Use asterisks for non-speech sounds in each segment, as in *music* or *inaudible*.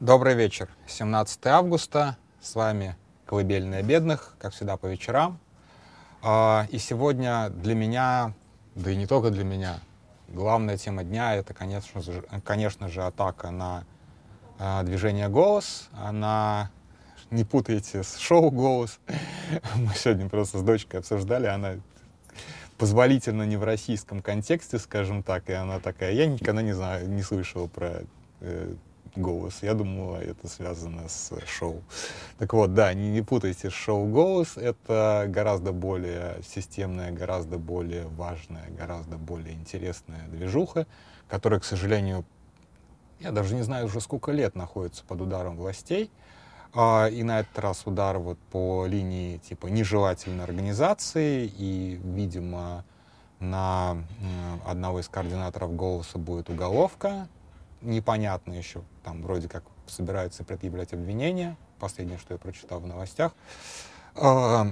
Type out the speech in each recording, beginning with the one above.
Добрый вечер. 17 августа. С вами «Колыбельная бедных», как всегда, по вечерам. А, и сегодня для меня, да и не только для меня, главная тема дня — это, конечно же, конечно же атака на а, движение «Голос». Она, не путайте с шоу «Голос». Мы сегодня просто с дочкой обсуждали, она позволительно не в российском контексте, скажем так, и она такая, я никогда не знаю, не слышал про э, голос. Я думала, это связано с шоу. Так вот, да, не, не путайте шоу «Голос». Это гораздо более системная, гораздо более важная, гораздо более интересная движуха, которая, к сожалению, я даже не знаю уже сколько лет находится под ударом властей. А, и на этот раз удар вот по линии типа нежелательной организации, и, видимо, на одного из координаторов «Голоса» будет уголовка, непонятно еще, там вроде как собираются предъявлять обвинения, последнее, что я прочитал в новостях. А,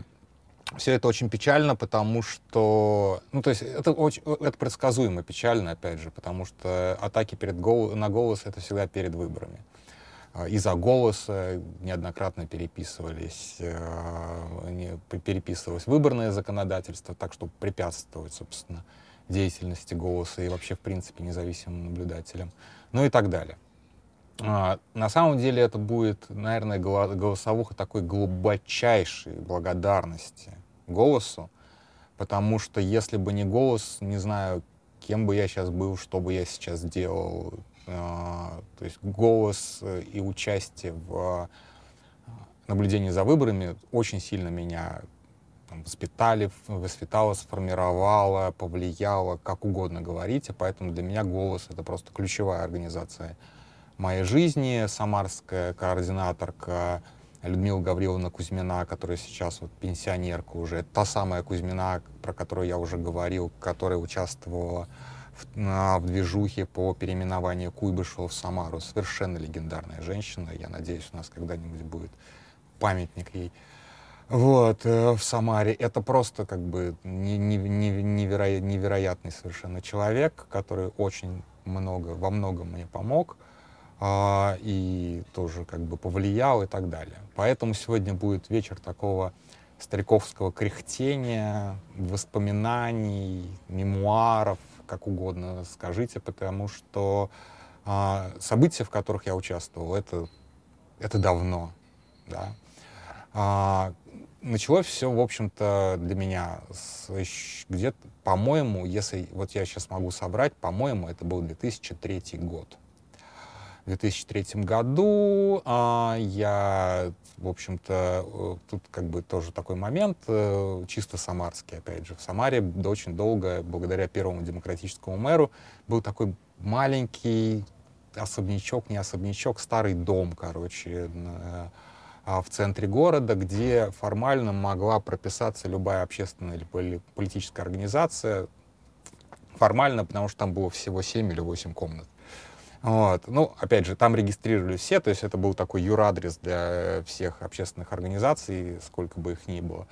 Все это очень печально, потому что, ну, то есть это, очень, это предсказуемо печально, опять же, потому что атаки перед гол, на голос — это всегда перед выборами. А, из-за голоса неоднократно переписывались, э, переписывалось выборное законодательство, так, чтобы препятствовать, собственно, деятельности голоса и вообще, в принципе, независимым наблюдателям ну и так далее. А, на самом деле это будет, наверное, голосовуха такой глубочайшей благодарности голосу, потому что если бы не голос, не знаю, кем бы я сейчас был, что бы я сейчас делал. А, то есть голос и участие в наблюдении за выборами очень сильно меня воспитали, воспитала, сформировала, повлияла, как угодно говорите. Поэтому для меня голос — это просто ключевая организация моей жизни. Самарская координаторка Людмила Гавриловна Кузьмина, которая сейчас вот пенсионерка уже, та самая Кузьмина, про которую я уже говорил, которая участвовала в, в движухе по переименованию Куйбышева в Самару. Совершенно легендарная женщина. Я надеюсь, у нас когда-нибудь будет памятник ей вот, э, в Самаре. Это просто как бы не, не, не, неверо, невероятный совершенно человек, который очень много, во многом мне помог а, и тоже как бы повлиял и так далее. Поэтому сегодня будет вечер такого стариковского кряхтения, воспоминаний, мемуаров, как угодно скажите, потому что а, события, в которых я участвовал, это, это давно, да. Началось все, в общем-то, для меня где-то, по-моему, если вот я сейчас могу собрать, по-моему, это был 2003 год. В 2003 году а, я, в общем-то, э, тут как бы тоже такой момент, э, чисто самарский, опять же. В Самаре очень долго, благодаря первому демократическому мэру, был такой маленький особнячок, не особнячок, старый дом, короче, в центре города, где формально могла прописаться любая общественная или политическая организация. Формально, потому что там было всего 7 или 8 комнат. Вот. Ну, опять же, там регистрировали все, то есть это был такой юрадрес для всех общественных организаций, сколько бы их ни было.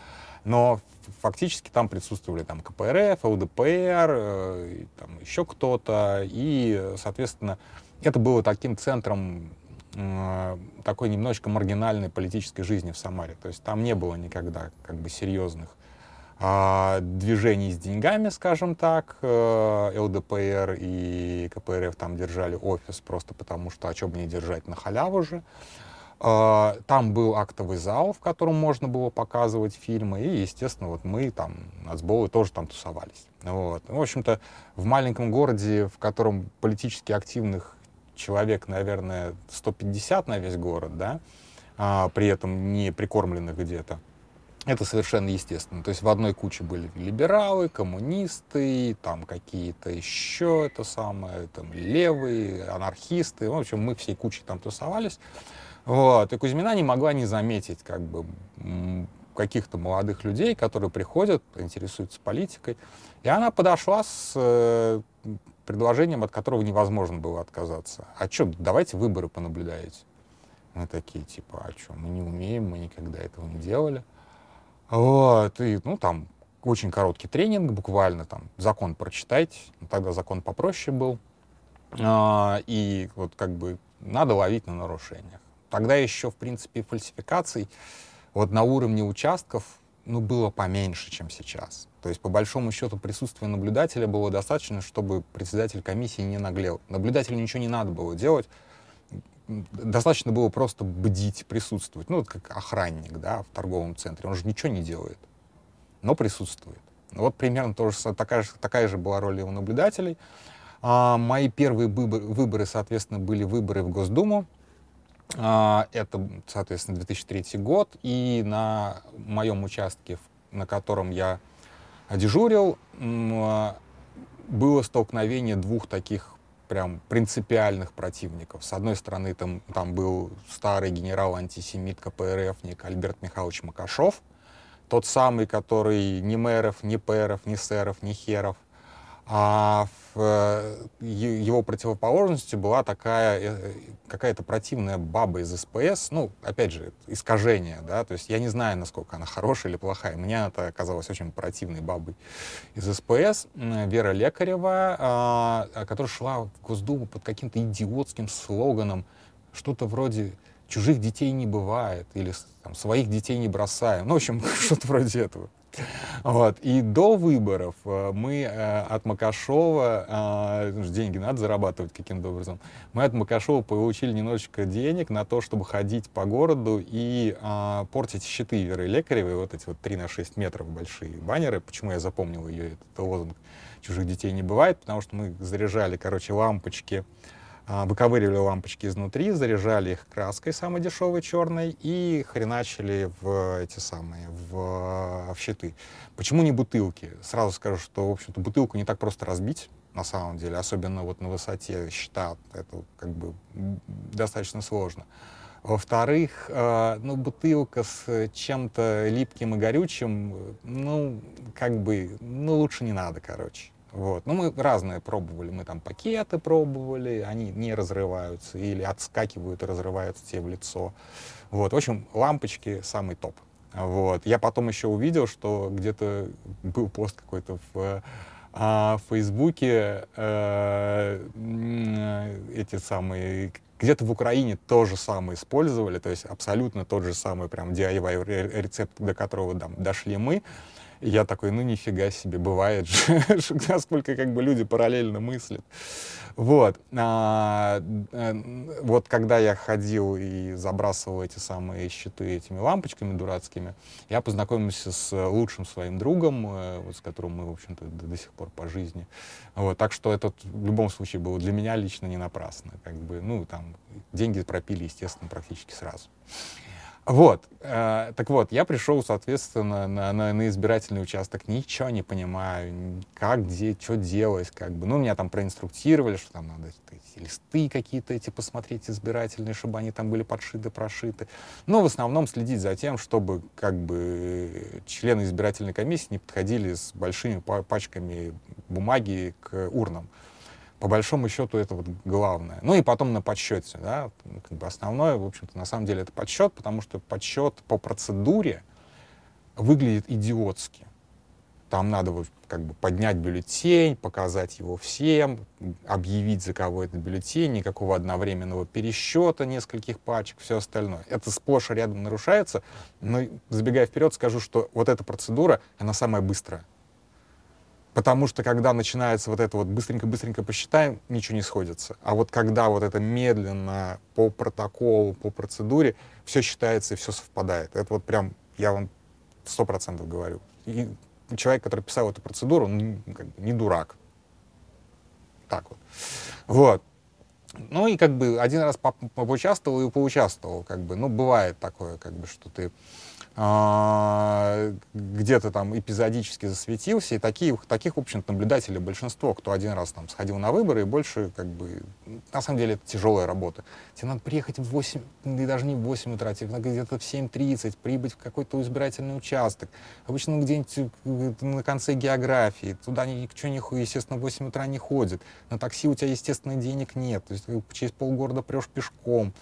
Но фактически там присутствовали там КПРФ, ЛДПР, э, там еще кто-то, и, соответственно, это было таким центром Э, такой немножечко маргинальной политической жизни в Самаре. То есть там не было никогда как бы серьезных а, движений с деньгами, скажем так. Э, ЛДПР и КПРФ там держали офис просто потому, что а что не держать на халяву же. А, там был актовый зал, в котором можно было показывать фильмы, и, естественно, вот мы там, нацболы, тоже там тусовались. Вот. В общем-то, в маленьком городе, в котором политически активных человек, наверное, 150 на весь город, да, а, при этом не прикормленных где-то. Это совершенно естественно. То есть в одной куче были либералы, коммунисты, там какие-то еще это самое, там левые, анархисты. В общем, мы всей кучей там тусовались. Вот. И Кузьмина не могла не заметить как бы каких-то молодых людей, которые приходят, интересуются политикой. И она подошла с э, предложением, от которого невозможно было отказаться. А что, давайте выборы понаблюдаете. Мы такие, типа, а что, мы не умеем, мы никогда этого не делали. Вот, и, ну, там, очень короткий тренинг, буквально, там, закон прочитайте. Ну, тогда закон попроще был. А, и вот как бы надо ловить на нарушениях. Тогда еще, в принципе, фальсификаций вот на уровне участков ну, было поменьше, чем сейчас. То есть, по большому счету, присутствие наблюдателя было достаточно, чтобы председатель комиссии не наглел. Наблюдателю ничего не надо было делать. Достаточно было просто бдить, присутствовать. Ну, вот как охранник, да, в торговом центре. Он же ничего не делает, но присутствует. Вот примерно тоже, такая, же, такая же была роль его наблюдателей. А, мои первые выборы, выборы, соответственно, были выборы в Госдуму. А, это, соответственно, 2003 год. И на моем участке, на котором я дежурил, а, было столкновение двух таких прям принципиальных противников. С одной стороны, там, там был старый генерал-антисемит КПРФник Альберт Михайлович Макашов, тот самый, который ни мэров, ни пэров, ни сэров, ни херов — а в э, его противоположностью была такая э, какая-то противная баба из СПС, ну, опять же, искажение, да, то есть я не знаю, насколько она хорошая или плохая. Мне это оказалось очень противной бабой из СПС, Вера Лекарева, а, которая шла в Госдуму под каким-то идиотским слоганом, что-то вроде «чужих детей не бывает» или там, «своих детей не бросаем». Ну, в общем, *laughs* что-то вроде этого. Вот. И до выборов э, мы э, от Макашова, э, деньги надо зарабатывать каким-то образом, мы от Макашова получили немножечко денег на то, чтобы ходить по городу и портить щиты Веры Лекаревой, вот эти вот 3 на 6 метров большие баннеры. Почему я запомнил ее, этот лозунг «Чужих детей не бывает», потому что мы заряжали, короче, лампочки, выковыривали лампочки изнутри, заряжали их краской самой дешевой черной и хреначили в эти самые, в, в щиты. Почему не бутылки? Сразу скажу, что, в общем-то, бутылку не так просто разбить, на самом деле, особенно вот на высоте щита, это как бы достаточно сложно. Во-вторых, э, ну, бутылка с чем-то липким и горючим, ну, как бы, ну, лучше не надо, короче. Вот. Ну, мы разные пробовали. Мы там пакеты пробовали, они не разрываются или отскакивают и разрываются тебе в лицо. Вот. В общем, лампочки самый топ. Вот. Я потом еще увидел, что где-то был пост какой-то в а, в Фейсбуке э, эти самые где-то в Украине то же самое использовали, то есть абсолютно тот же самый прям DIY рецепт, до которого там, дошли мы. Я такой, ну нифига себе, бывает же, *laughs* насколько как бы люди параллельно мыслят. Вот. А, э, вот когда я ходил и забрасывал эти самые щиты этими лампочками дурацкими, я познакомился с лучшим своим другом, э, вот, с которым мы, в общем-то, до, до сих пор по жизни. Вот. Так что это в любом случае было для меня лично не напрасно. Как бы, ну, там, деньги пропили, естественно, практически сразу. Вот, э, так вот, я пришел, соответственно, на, на, на избирательный участок, ничего не понимаю, как, где, что делать, как бы. Ну, меня там проинструктировали, что там надо эти листы какие-то эти посмотреть избирательные, чтобы они там были подшиты, прошиты. Но в основном следить за тем, чтобы, как бы, члены избирательной комиссии не подходили с большими пачками бумаги к урнам по большому счету это вот главное. Ну и потом на подсчете, да, как бы основное, в общем-то, на самом деле это подсчет, потому что подсчет по процедуре выглядит идиотски. Там надо вот как бы поднять бюллетень, показать его всем, объявить, за кого этот бюллетень, никакого одновременного пересчета нескольких пачек, все остальное. Это сплошь и рядом нарушается, но забегая вперед, скажу, что вот эта процедура, она самая быстрая. Потому что когда начинается вот это вот быстренько-быстренько посчитаем, ничего не сходится. А вот когда вот это медленно по протоколу, по процедуре, все считается и все совпадает. Это вот прям, я вам сто процентов говорю. И человек, который писал эту процедуру, он как бы не дурак. Так вот. Вот. Ну и как бы один раз поучаствовал и поучаствовал, как бы, ну бывает такое, как бы, что ты а, где-то там эпизодически засветился, и такие, таких, в общем наблюдателей большинство, кто один раз там сходил на выборы, и больше, как бы, на самом деле, это тяжелая работа. Тебе надо приехать в 8, и даже не в 8 утра, тебе надо где-то в 7.30 прибыть в какой-то избирательный участок. Обычно где-нибудь э, на конце географии, туда ничего, естественно, в 8 утра не ходит. На такси у тебя, естественно, денег нет, есть ты через полгорода прешь пешком,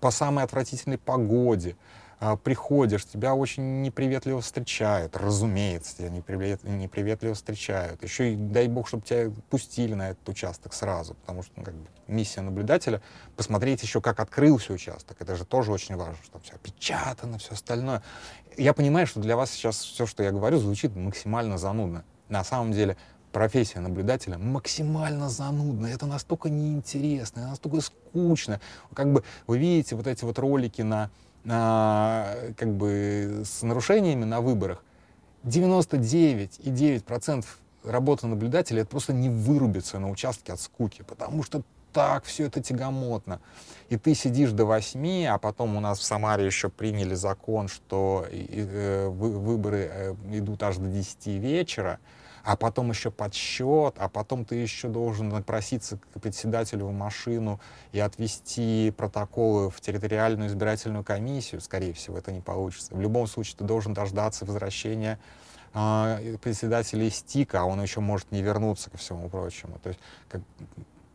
по самой отвратительной погоде. а, приходишь, тебя очень неприветливо встречают, разумеется, тебя непривет, неприветливо встречают. Еще и дай бог, чтобы тебя пустили на этот участок сразу, потому что ну, как бы, миссия наблюдателя — посмотреть еще, как открылся участок. Это же тоже очень важно, что все опечатано, все остальное. Я понимаю, что для вас сейчас все, что я говорю, звучит максимально занудно. На самом деле профессия наблюдателя максимально занудная, это настолько неинтересно, настолько скучно. Как бы вы видите вот эти вот ролики на а, как бы с нарушениями на выборах, 99,9% работы наблюдателя это просто не вырубиться на участке от скуки, потому что так все это тягомотно. И ты сидишь до 8, а потом у нас в Самаре еще приняли закон, что э, выборы э, идут аж до 10 вечера, а потом еще подсчет, а потом ты еще должен напроситься к председателю в машину и отвести протоколы в территориальную избирательную комиссию, скорее всего, это не получится. В любом случае ты должен дождаться возвращения э, председателя из ТИКа, а он еще может не вернуться ко всему прочему. То есть как,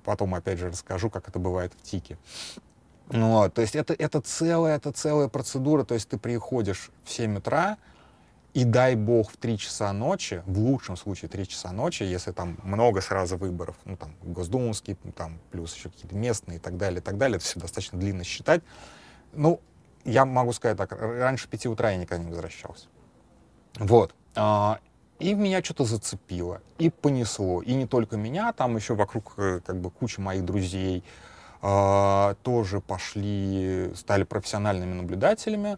потом опять же расскажу, как это бывает в ТИКе. Ну, вот, то есть это, это целая, это целая процедура, то есть ты приходишь в 7 утра, и дай бог в 3 часа ночи, в лучшем случае 3 часа ночи, если там много сразу выборов, ну там госдумовские, там плюс еще какие-то местные и так далее, и так далее, это все достаточно длинно считать. Ну, я могу сказать так, раньше 5 утра я никогда не возвращался. Вот. А, и меня что-то зацепило, и понесло. И не только меня, там еще вокруг э, как бы куча моих друзей а, тоже пошли, стали профессиональными наблюдателями.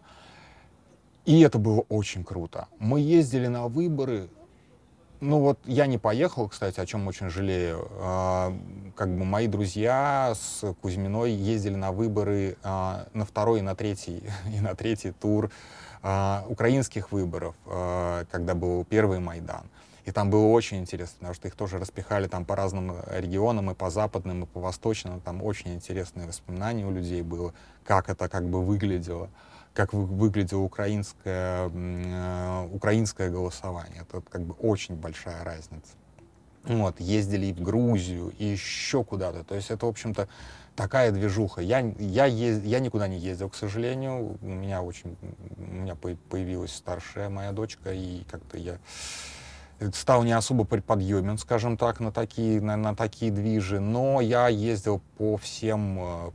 И это было очень круто. Мы ездили на выборы. Ну вот я не поехал, кстати, о чем очень жалею. А, как бы мои друзья с Кузьминой ездили на выборы а, на второй и на третий, *laughs* и на третий тур а, украинских выборов, когда был первый Майдан. И там было очень интересно, потому что их тоже распихали там по разным регионам, и по западным, и по восточным. Там очень интересные воспоминания у людей было, как это как бы выглядело как выглядело украинское, э, украинское голосование. Это как бы очень большая разница. Вот, ездили и в Грузию, и еще куда-то. То есть это, в общем-то, такая движуха. Я, я, ез, я никуда не ездил, к сожалению. У меня очень, у меня появилась старшая моя дочка, и как-то я стал не особо приподъемен, скажем так, на такие, на, на такие движи. Но я ездил по всем э,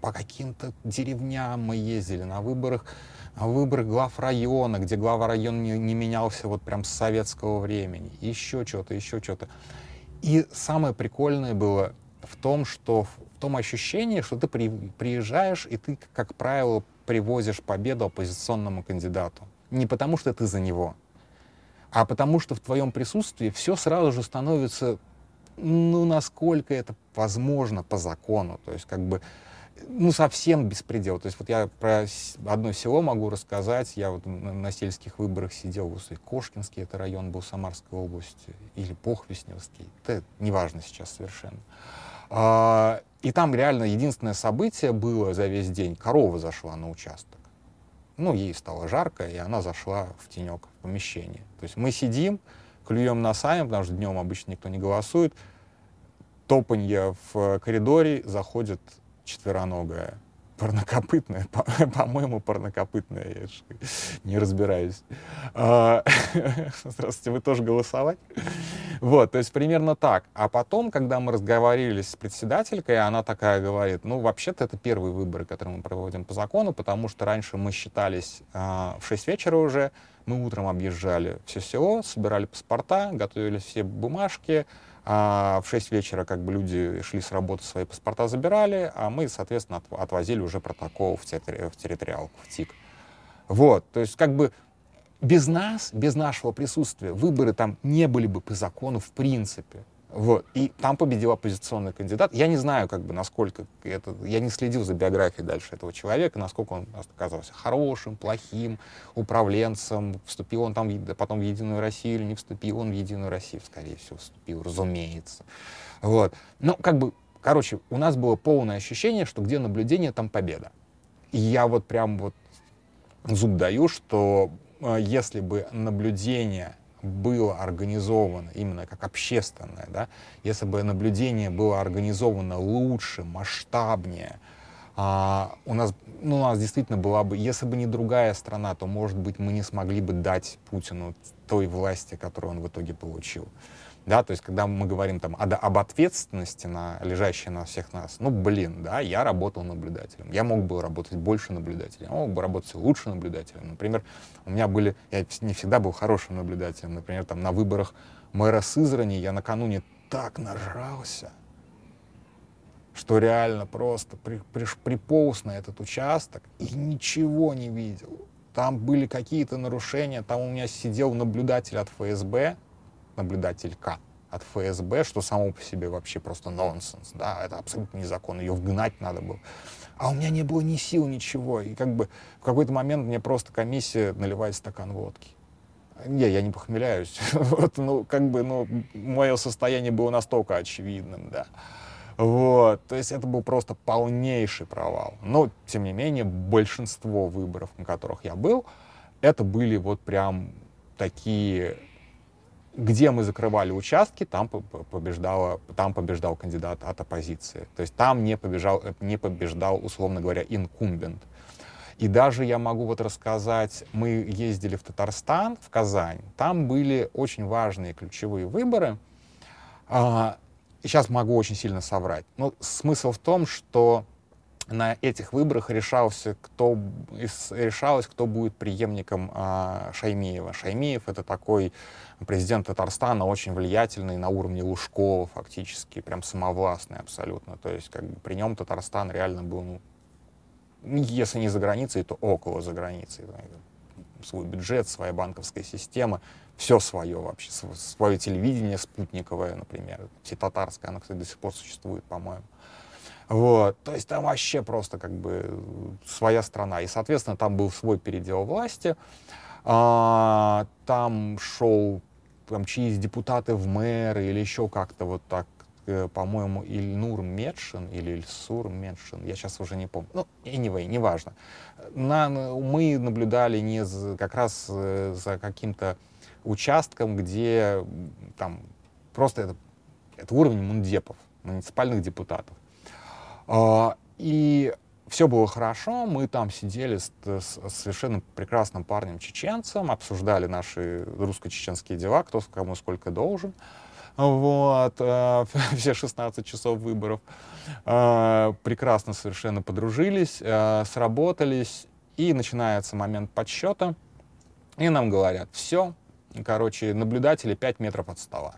по каким-то деревням мы ездили на выборах, на выборах глав района, где глава района не, не менялся вот прям с советского времени, еще что-то, еще что-то. И самое прикольное было в том, что в том ощущении, что ты при, приезжаешь, и ты, как правило, привозишь победу оппозиционному кандидату. Не потому, что ты за него, а потому что в твоем присутствии все сразу же становится, ну, насколько это возможно по закону. То есть, как бы, ну, совсем беспредел. То есть вот я про одно село могу рассказать. Я вот на сельских выборах сидел, господи, Кошкинский, это район был Самарской области, или Похвесневский. Это неважно сейчас совершенно. А, и там реально единственное событие было за весь день. Корова зашла на участок. Ну, ей стало жарко, и она зашла в тенек, в помещение. То есть мы сидим, клюем носами, потому что днем обычно никто не голосует. Топанье в коридоре, заходит четвероногая, парнокопытная, *laughs* по-моему, парнокопытная, я же не разбираюсь. А, *laughs* здравствуйте, вы тоже голосовать? Вот, то есть примерно так. А потом, когда мы разговаривали с председателькой, она такая говорит, ну, вообще-то это первые выборы, которые мы проводим по закону, потому что раньше мы считались а, в 6 вечера уже, мы утром объезжали все село, собирали паспорта, готовили все бумажки, а в 6 вечера как бы люди шли с работы, свои паспорта забирали, а мы, соответственно, от, отвозили уже протокол в, терри, в территориалку, в ТИК. Вот, то есть как бы без нас, без нашего присутствия выборы там не были бы по закону в принципе. Вот. И там победил оппозиционный кандидат. Я не знаю, как бы, насколько это... Я не следил за биографией дальше этого человека, насколько он оказался хорошим, плохим управленцем, вступил он там потом в Единую Россию или не вступил он в Единую Россию. Скорее всего, вступил, разумеется. Вот. Ну, как бы, короче, у нас было полное ощущение, что где наблюдение, там победа. И я вот прям вот зуб даю, что э, если бы наблюдение было организовано именно как общественное, да, если бы наблюдение было организовано лучше, масштабнее, а, у нас, ну, у нас действительно была бы, если бы не другая страна, то, может быть, мы не смогли бы дать Путину той власти, которую он в итоге получил. Да, то есть, когда мы говорим там об, ответственности, на, лежащей на всех нас, ну, блин, да, я работал наблюдателем. Я мог бы работать больше наблюдателем, я мог бы работать лучше наблюдателем. Например, у меня были, я не всегда был хорошим наблюдателем. Например, там на выборах мэра Сызрани я накануне так нажрался, что реально просто при, при, приполз на этот участок и ничего не видел. Там были какие-то нарушения, там у меня сидел наблюдатель от ФСБ, наблюдателька от ФСБ, что само по себе вообще просто нонсенс, да, это абсолютно незаконно, ее вгнать надо было. А у меня не было ни сил, ничего, и как бы в какой-то момент мне просто комиссия наливает стакан водки. Не, я не похмеляюсь. *laughs* вот, ну, как бы, ну, мое состояние было настолько очевидным, да. Вот, то есть это был просто полнейший провал. Но, тем не менее, большинство выборов, на которых я был, это были вот прям такие где мы закрывали участки, там побеждала, там побеждал кандидат от оппозиции. То есть там не побежал, не побеждал, условно говоря, инкумбент. И даже я могу вот рассказать, мы ездили в Татарстан, в Казань, там были очень важные ключевые выборы. А, сейчас могу очень сильно соврать. Но смысл в том, что на этих выборах решался, кто, решалось, кто будет преемником а, Шаймиева. Шаймиев — это такой президент Татарстана, очень влиятельный на уровне Лужкова фактически, прям самовластный абсолютно. То есть как бы при нем Татарстан реально был, ну, если не за границей, то около за границей. Свой бюджет, своя банковская система, все свое вообще, свое телевидение спутниковое, например, татарское, оно, кстати, до сих пор существует, по-моему. Вот. То есть там вообще просто как бы своя страна. И, соответственно, там был свой передел власти. А, там шел там чьи депутаты в мэры или еще как-то вот так, э, по-моему, Ильнур Медшин или Ильсур Медшин, я сейчас уже не помню. Ну, anyway, неважно. На, мы наблюдали не за, как раз э, за каким-то участком, где там просто это, это уровень мундепов, муниципальных депутатов. А, и все было хорошо, мы там сидели с, с, совершенно прекрасным парнем-чеченцем, обсуждали наши русско-чеченские дела, кто кому сколько должен. Вот, э, *laughs* все 16 часов выборов. Э, прекрасно совершенно подружились, э, сработались, и начинается момент подсчета, и нам говорят, все, короче, наблюдатели 5 метров от стола.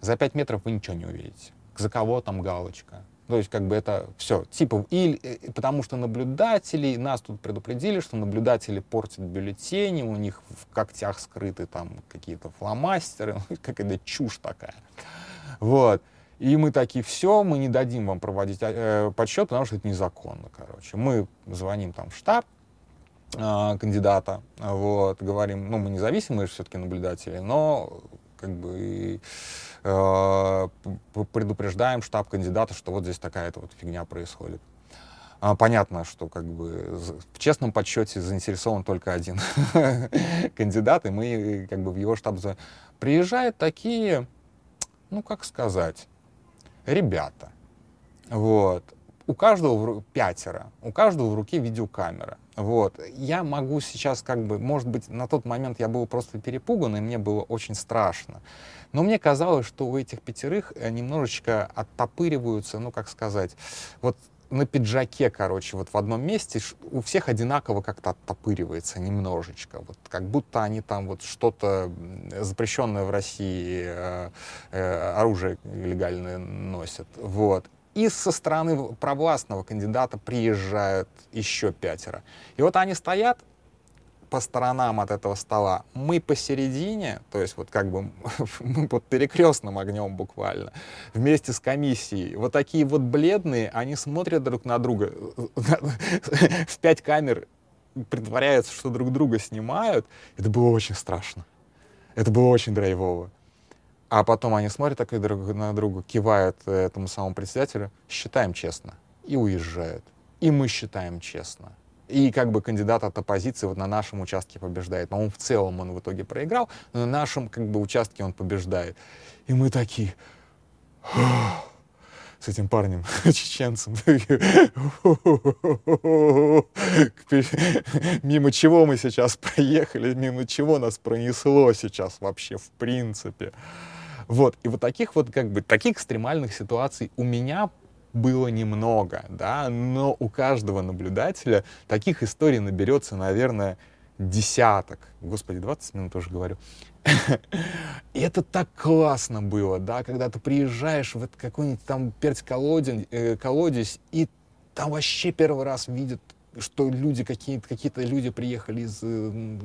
За 5 метров вы ничего не увидите. За кого там галочка, то есть как бы это все. Типа, и, э, потому что наблюдатели, нас тут предупредили, что наблюдатели портят бюллетени, у них в когтях скрыты там какие-то фломастеры, *laughs* какая-то чушь такая. Вот. И мы такие, все, мы не дадим вам проводить э, подсчет, потому что это незаконно, короче. Мы звоним там в штаб э, кандидата, вот, говорим, ну, мы независимые все-таки наблюдатели, но как бы э, предупреждаем штаб кандидата, что вот здесь такая-то вот фигня происходит. А, понятно, что как бы в честном подсчете заинтересован только один *laughs* кандидат, и мы как бы в его штаб приезжают такие, ну как сказать, ребята. Вот. У каждого пятеро, у каждого в руке видеокамера. Вот. Я могу сейчас как бы, может быть, на тот момент я был просто перепуган, и мне было очень страшно. Но мне казалось, что у этих пятерых э, немножечко оттопыриваются, ну, как сказать, вот на пиджаке, короче, вот в одном месте у всех одинаково как-то оттопыривается немножечко. Вот как будто они там вот что-то запрещенное в России э, э, оружие легальное носят. Вот. И со стороны провластного кандидата приезжают еще пятеро. И вот они стоят по сторонам от этого стола. Мы посередине, то есть вот как бы *laughs* мы под перекрестным огнем буквально, вместе с комиссией. Вот такие вот бледные, они смотрят друг на друга *laughs* в пять камер, притворяются, что друг друга снимают. Это было очень страшно. Это было очень драйвово. А потом они смотрят так друг на друга, кивают этому самому председателю, считаем честно, и уезжают. И мы считаем честно. И как бы кандидат от оппозиции вот на нашем участке побеждает. Но он в целом он в итоге проиграл, но на нашем как бы участке он побеждает. И мы такие, с этим парнем, *laughs* чеченцем. Мимо чего мы сейчас проехали, мимо чего нас пронесло сейчас вообще в принципе. Вот, и вот таких вот как бы, таких экстремальных ситуаций у меня было немного, да, но у каждого наблюдателя таких историй наберется, наверное, десяток. Господи, 20 минут уже говорю. *laughs* И это так классно было, да, когда ты приезжаешь в какой-нибудь там перц-колодец, э, и там вообще первый раз видят что люди какие-то какие люди приехали из, э,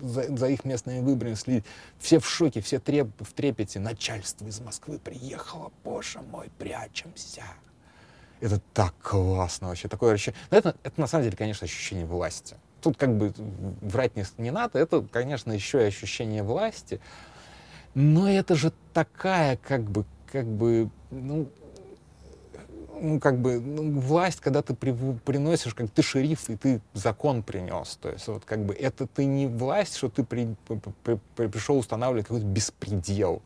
за, за их местными выборами, все в шоке, все треп, в трепете, начальство из Москвы приехало, боже мой, прячемся. Это так классно вообще, такое ощущение. Но это, это на самом деле, конечно, ощущение власти тут как бы врать не, не надо, это, конечно, еще и ощущение власти, но это же такая, как бы, как бы, ну, ну, как бы, ну, власть, когда ты при, приносишь, как ты шериф, и ты закон принес. То есть, вот, как бы, это ты не власть, что ты при, при, при, пришел устанавливать какой-то беспредел.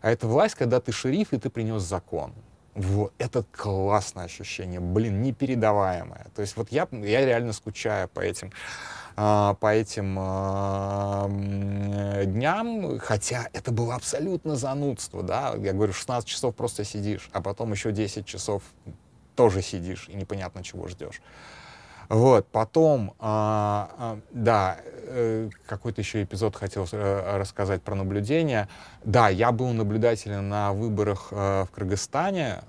А это власть, когда ты шериф, и ты принес закон. Вот, это классное ощущение, блин, непередаваемое. То есть вот я, я реально скучаю по этим, а, по этим а, дням, хотя это было абсолютно занудство, да, я говорю, 16 часов просто сидишь, а потом еще 10 часов тоже сидишь и непонятно чего ждешь. Вот, потом, а, а, да, э, какой-то еще эпизод хотел э, рассказать про наблюдение. Да, я был наблюдателем на выборах э, в Кыргызстане,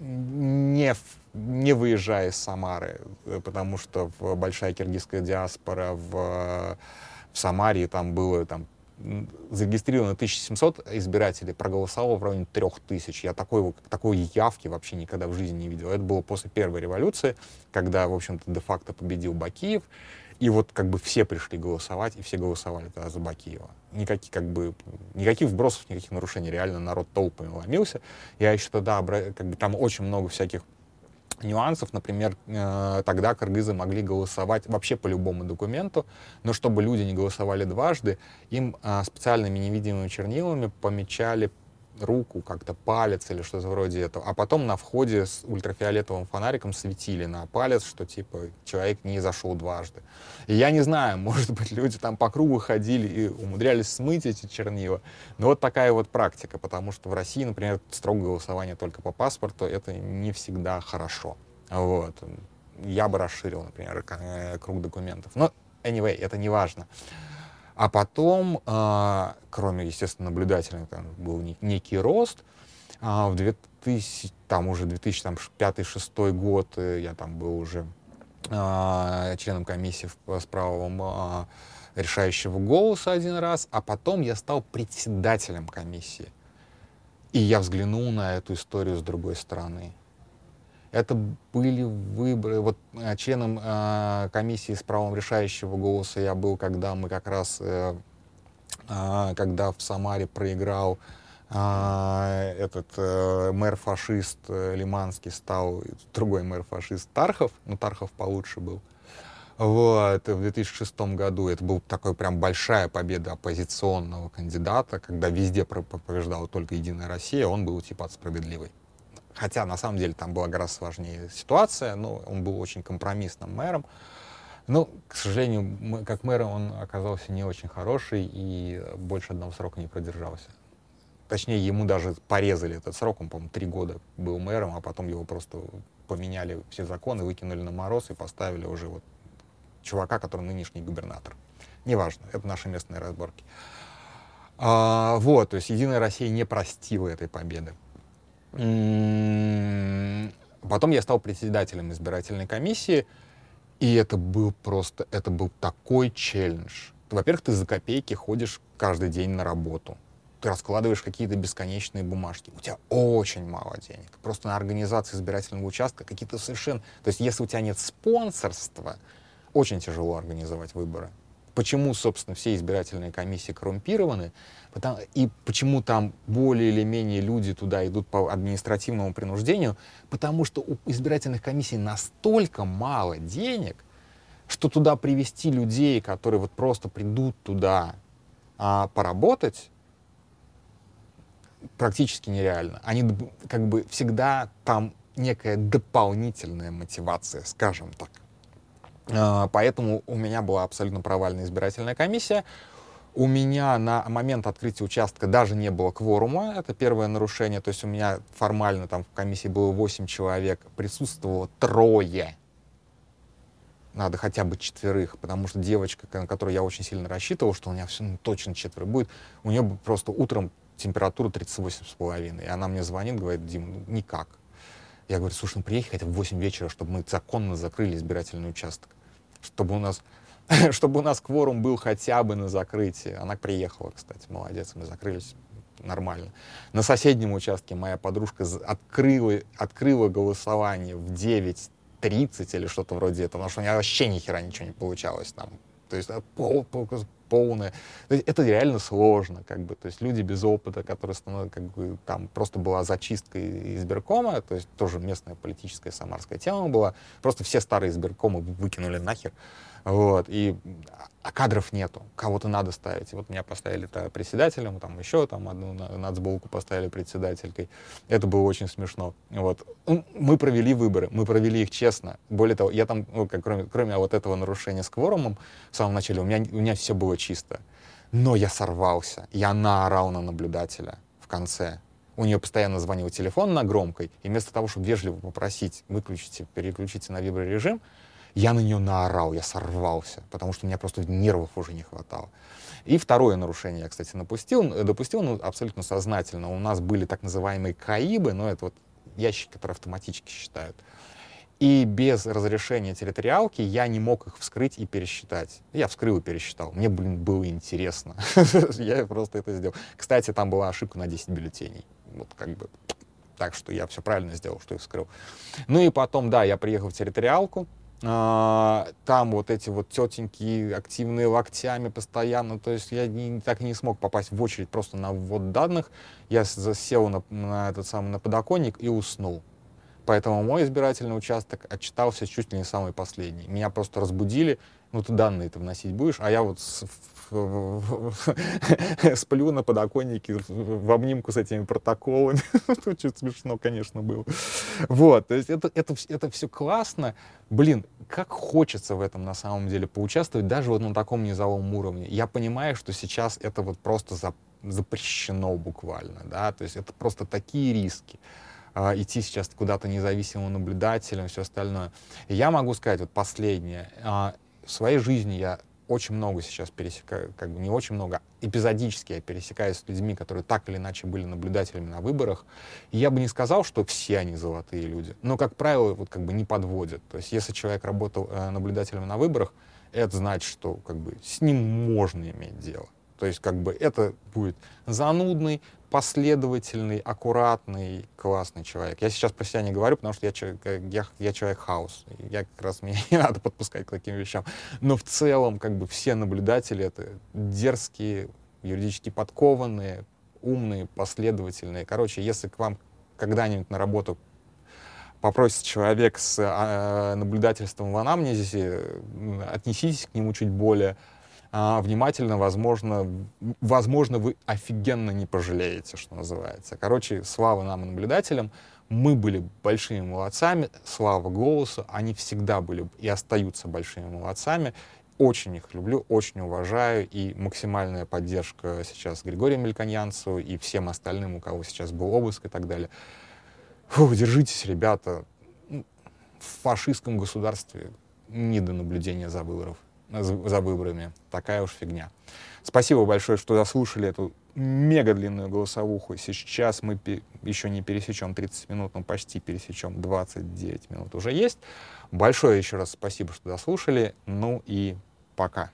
не, не выезжая из Самары, потому что большая киргизская диаспора в, в Самаре, там было там зарегистрировано 1700 избирателей, проголосовало в районе 3000. Я такой, такой явки вообще никогда в жизни не видел. Это было после первой революции, когда, в общем-то, де-факто победил Бакиев. И вот как бы все пришли голосовать, и все голосовали тогда за Бакиева. Никаких, как бы, никаких вбросов, никаких нарушений. Реально народ толпами ломился. Я еще тогда, как бы, там очень много всяких нюансов. Например, э, тогда кыргызы могли голосовать вообще по любому документу, но чтобы люди не голосовали дважды, им э, специальными невидимыми чернилами помечали руку, как-то палец или что-то вроде этого. А потом на входе с ультрафиолетовым фонариком светили на палец, что типа человек не зашел дважды. И я не знаю, *laughs* может быть, люди там по кругу ходили и умудрялись смыть эти чернила. Но вот такая вот практика, потому что в России, например, строгое голосование только по паспорту, это не всегда хорошо. Вот. Я бы расширил, например, круг документов. Но, anyway, это не важно. А потом, а, кроме, естественно, наблюдательных, там был некий рост. А в 2000, там уже 2005-2006 год э, я там был уже а, членом комиссии с правом решающего голоса один раз, а потом я стал председателем комиссии. И я взглянул на эту историю с другой стороны. Это были выборы. Вот э, членом э, комиссии с правом решающего голоса я был, когда мы как раз, э, э, когда в Самаре проиграл э, этот э, мэр-фашист э, Лиманский, стал другой мэр-фашист Тархов, ну Тархов получше был. Вот, в 2006 году это была такая прям большая победа оппозиционного кандидата, когда везде побеждала только Единая Россия, он был типа от справедливый. Хотя на самом деле там была гораздо сложнее ситуация, но он был очень компромиссным мэром. Но, к сожалению, как мэр он оказался не очень хороший и больше одного срока не продержался. Точнее, ему даже порезали этот срок, он, по-моему, три года был мэром, а потом его просто поменяли все законы, выкинули на мороз и поставили уже вот чувака, который нынешний губернатор. Неважно, это наши местные разборки. А, вот, то есть Единая Россия не простила этой победы. Потом я стал председателем избирательной комиссии, и это был просто, это был такой челлендж. Во-первых, ты за копейки ходишь каждый день на работу. Ты раскладываешь какие-то бесконечные бумажки. У тебя очень мало денег. Просто на организацию избирательного участка какие-то совершенно... То есть если у тебя нет спонсорства, очень тяжело организовать выборы. Почему, собственно, все избирательные комиссии коррумпированы? Потому, и почему там более или менее люди туда идут по административному принуждению? Потому что у избирательных комиссий настолько мало денег, что туда привести людей, которые вот просто придут туда а, поработать, практически нереально. Они как бы всегда там некая дополнительная мотивация, скажем так. А, поэтому у меня была абсолютно провальная избирательная комиссия. У меня на момент открытия участка даже не было кворума, это первое нарушение, то есть у меня формально там в комиссии было 8 человек, присутствовало трое. Надо хотя бы четверых, потому что девочка, на которую я очень сильно рассчитывал, что у меня все ну, точно четверо будет, у нее просто утром температура 38,5, и она мне звонит, говорит, Дим, ну, никак. Я говорю, слушай, ну приехай хотя бы в 8 вечера, чтобы мы законно закрыли избирательный участок, чтобы у нас *laughs* чтобы у нас кворум был хотя бы на закрытии. Она приехала, кстати, молодец, мы закрылись нормально. На соседнем участке моя подружка открыла, открыла голосование в 9.30 или что-то вроде этого, потому что у меня вообще ни хера ничего не получалось там. То есть пол, пол, полное. Это реально сложно, как бы. То есть люди без опыта, которые становятся, как бы, там просто была зачистка избиркома, то есть тоже местная политическая самарская тема была. Просто все старые избиркомы выкинули нахер. Вот, и, а кадров нету, кого-то надо ставить. Вот меня поставили -то председателем, там еще там одну нацболку поставили председателькой. Это было очень смешно. Вот. Мы провели выборы, мы провели их честно. Более того, я там, ну, как, кроме, кроме вот этого нарушения с кворумом в самом начале, у меня, у меня все было чисто. Но я сорвался, я наорал на наблюдателя в конце. У нее постоянно звонил телефон на громкой, и вместо того, чтобы вежливо попросить выключите, переключите на виброрежим, я на нее наорал, я сорвался, потому что у меня просто нервов уже не хватало. И второе нарушение я, кстати, допустил, допустил ну, абсолютно сознательно. У нас были так называемые КАИБы, но это вот ящики, которые автоматически считают. И без разрешения территориалки я не мог их вскрыть и пересчитать. Я вскрыл и пересчитал. Мне, блин, было интересно. *laughs* я просто это сделал. Кстати, там была ошибка на 10 бюллетеней. Вот как бы так что я все правильно сделал, что их вскрыл. Ну и потом, да, я приехал в территориалку, там вот эти вот тетеньки активные локтями постоянно, то есть я не, так и не смог попасть в очередь просто на ввод данных, я засел на, на этот самый на подоконник и уснул. Поэтому мой избирательный участок отчитался чуть ли не самый последний. Меня просто разбудили, ну ты данные-то вносить будешь, а я вот с, *laughs* сплю на подоконнике в обнимку с этими протоколами. *laughs* Очень смешно, конечно, было. Вот, то есть это, это, это все классно. Блин, как хочется в этом на самом деле поучаствовать, даже вот на таком низовом уровне. Я понимаю, что сейчас это вот просто за, запрещено буквально, да, то есть это просто такие риски а, идти сейчас куда-то независимым наблюдателем, все остальное. Я могу сказать вот последнее. А, в своей жизни я очень много сейчас пересекаю, как бы не очень много, эпизодически я пересекаюсь с людьми, которые так или иначе были наблюдателями на выборах. И я бы не сказал, что все они золотые люди, но, как правило, вот как бы не подводят. То есть если человек работал э, наблюдателем на выборах, это значит, что как бы с ним можно иметь дело. То есть как бы это будет занудный, последовательный, аккуратный, классный человек. Я сейчас про себя не говорю, потому что я, человек, я, я человек хаос. Я как раз *laughs* мне не надо подпускать к таким вещам. Но в целом как бы все наблюдатели это дерзкие, юридически подкованные, умные, последовательные. Короче, если к вам когда-нибудь на работу попросит человек с а, наблюдательством в анамнезе, отнеситесь к нему чуть более а, внимательно, возможно, возможно, вы офигенно не пожалеете, что называется. Короче, слава нам, наблюдателям. Мы были большими молодцами, слава голосу, они всегда были и остаются большими молодцами. Очень их люблю, очень уважаю, и максимальная поддержка сейчас Григорию Мельканьянцу и всем остальным, у кого сейчас был обыск и так далее. Фу, держитесь, ребята. В фашистском государстве не до наблюдения за выборов за выборами. Такая уж фигня. Спасибо большое, что дослушали эту мега длинную голосовуху. Сейчас мы еще не пересечем 30 минут, но почти пересечем 29 минут уже есть. Большое еще раз спасибо, что дослушали. Ну и пока.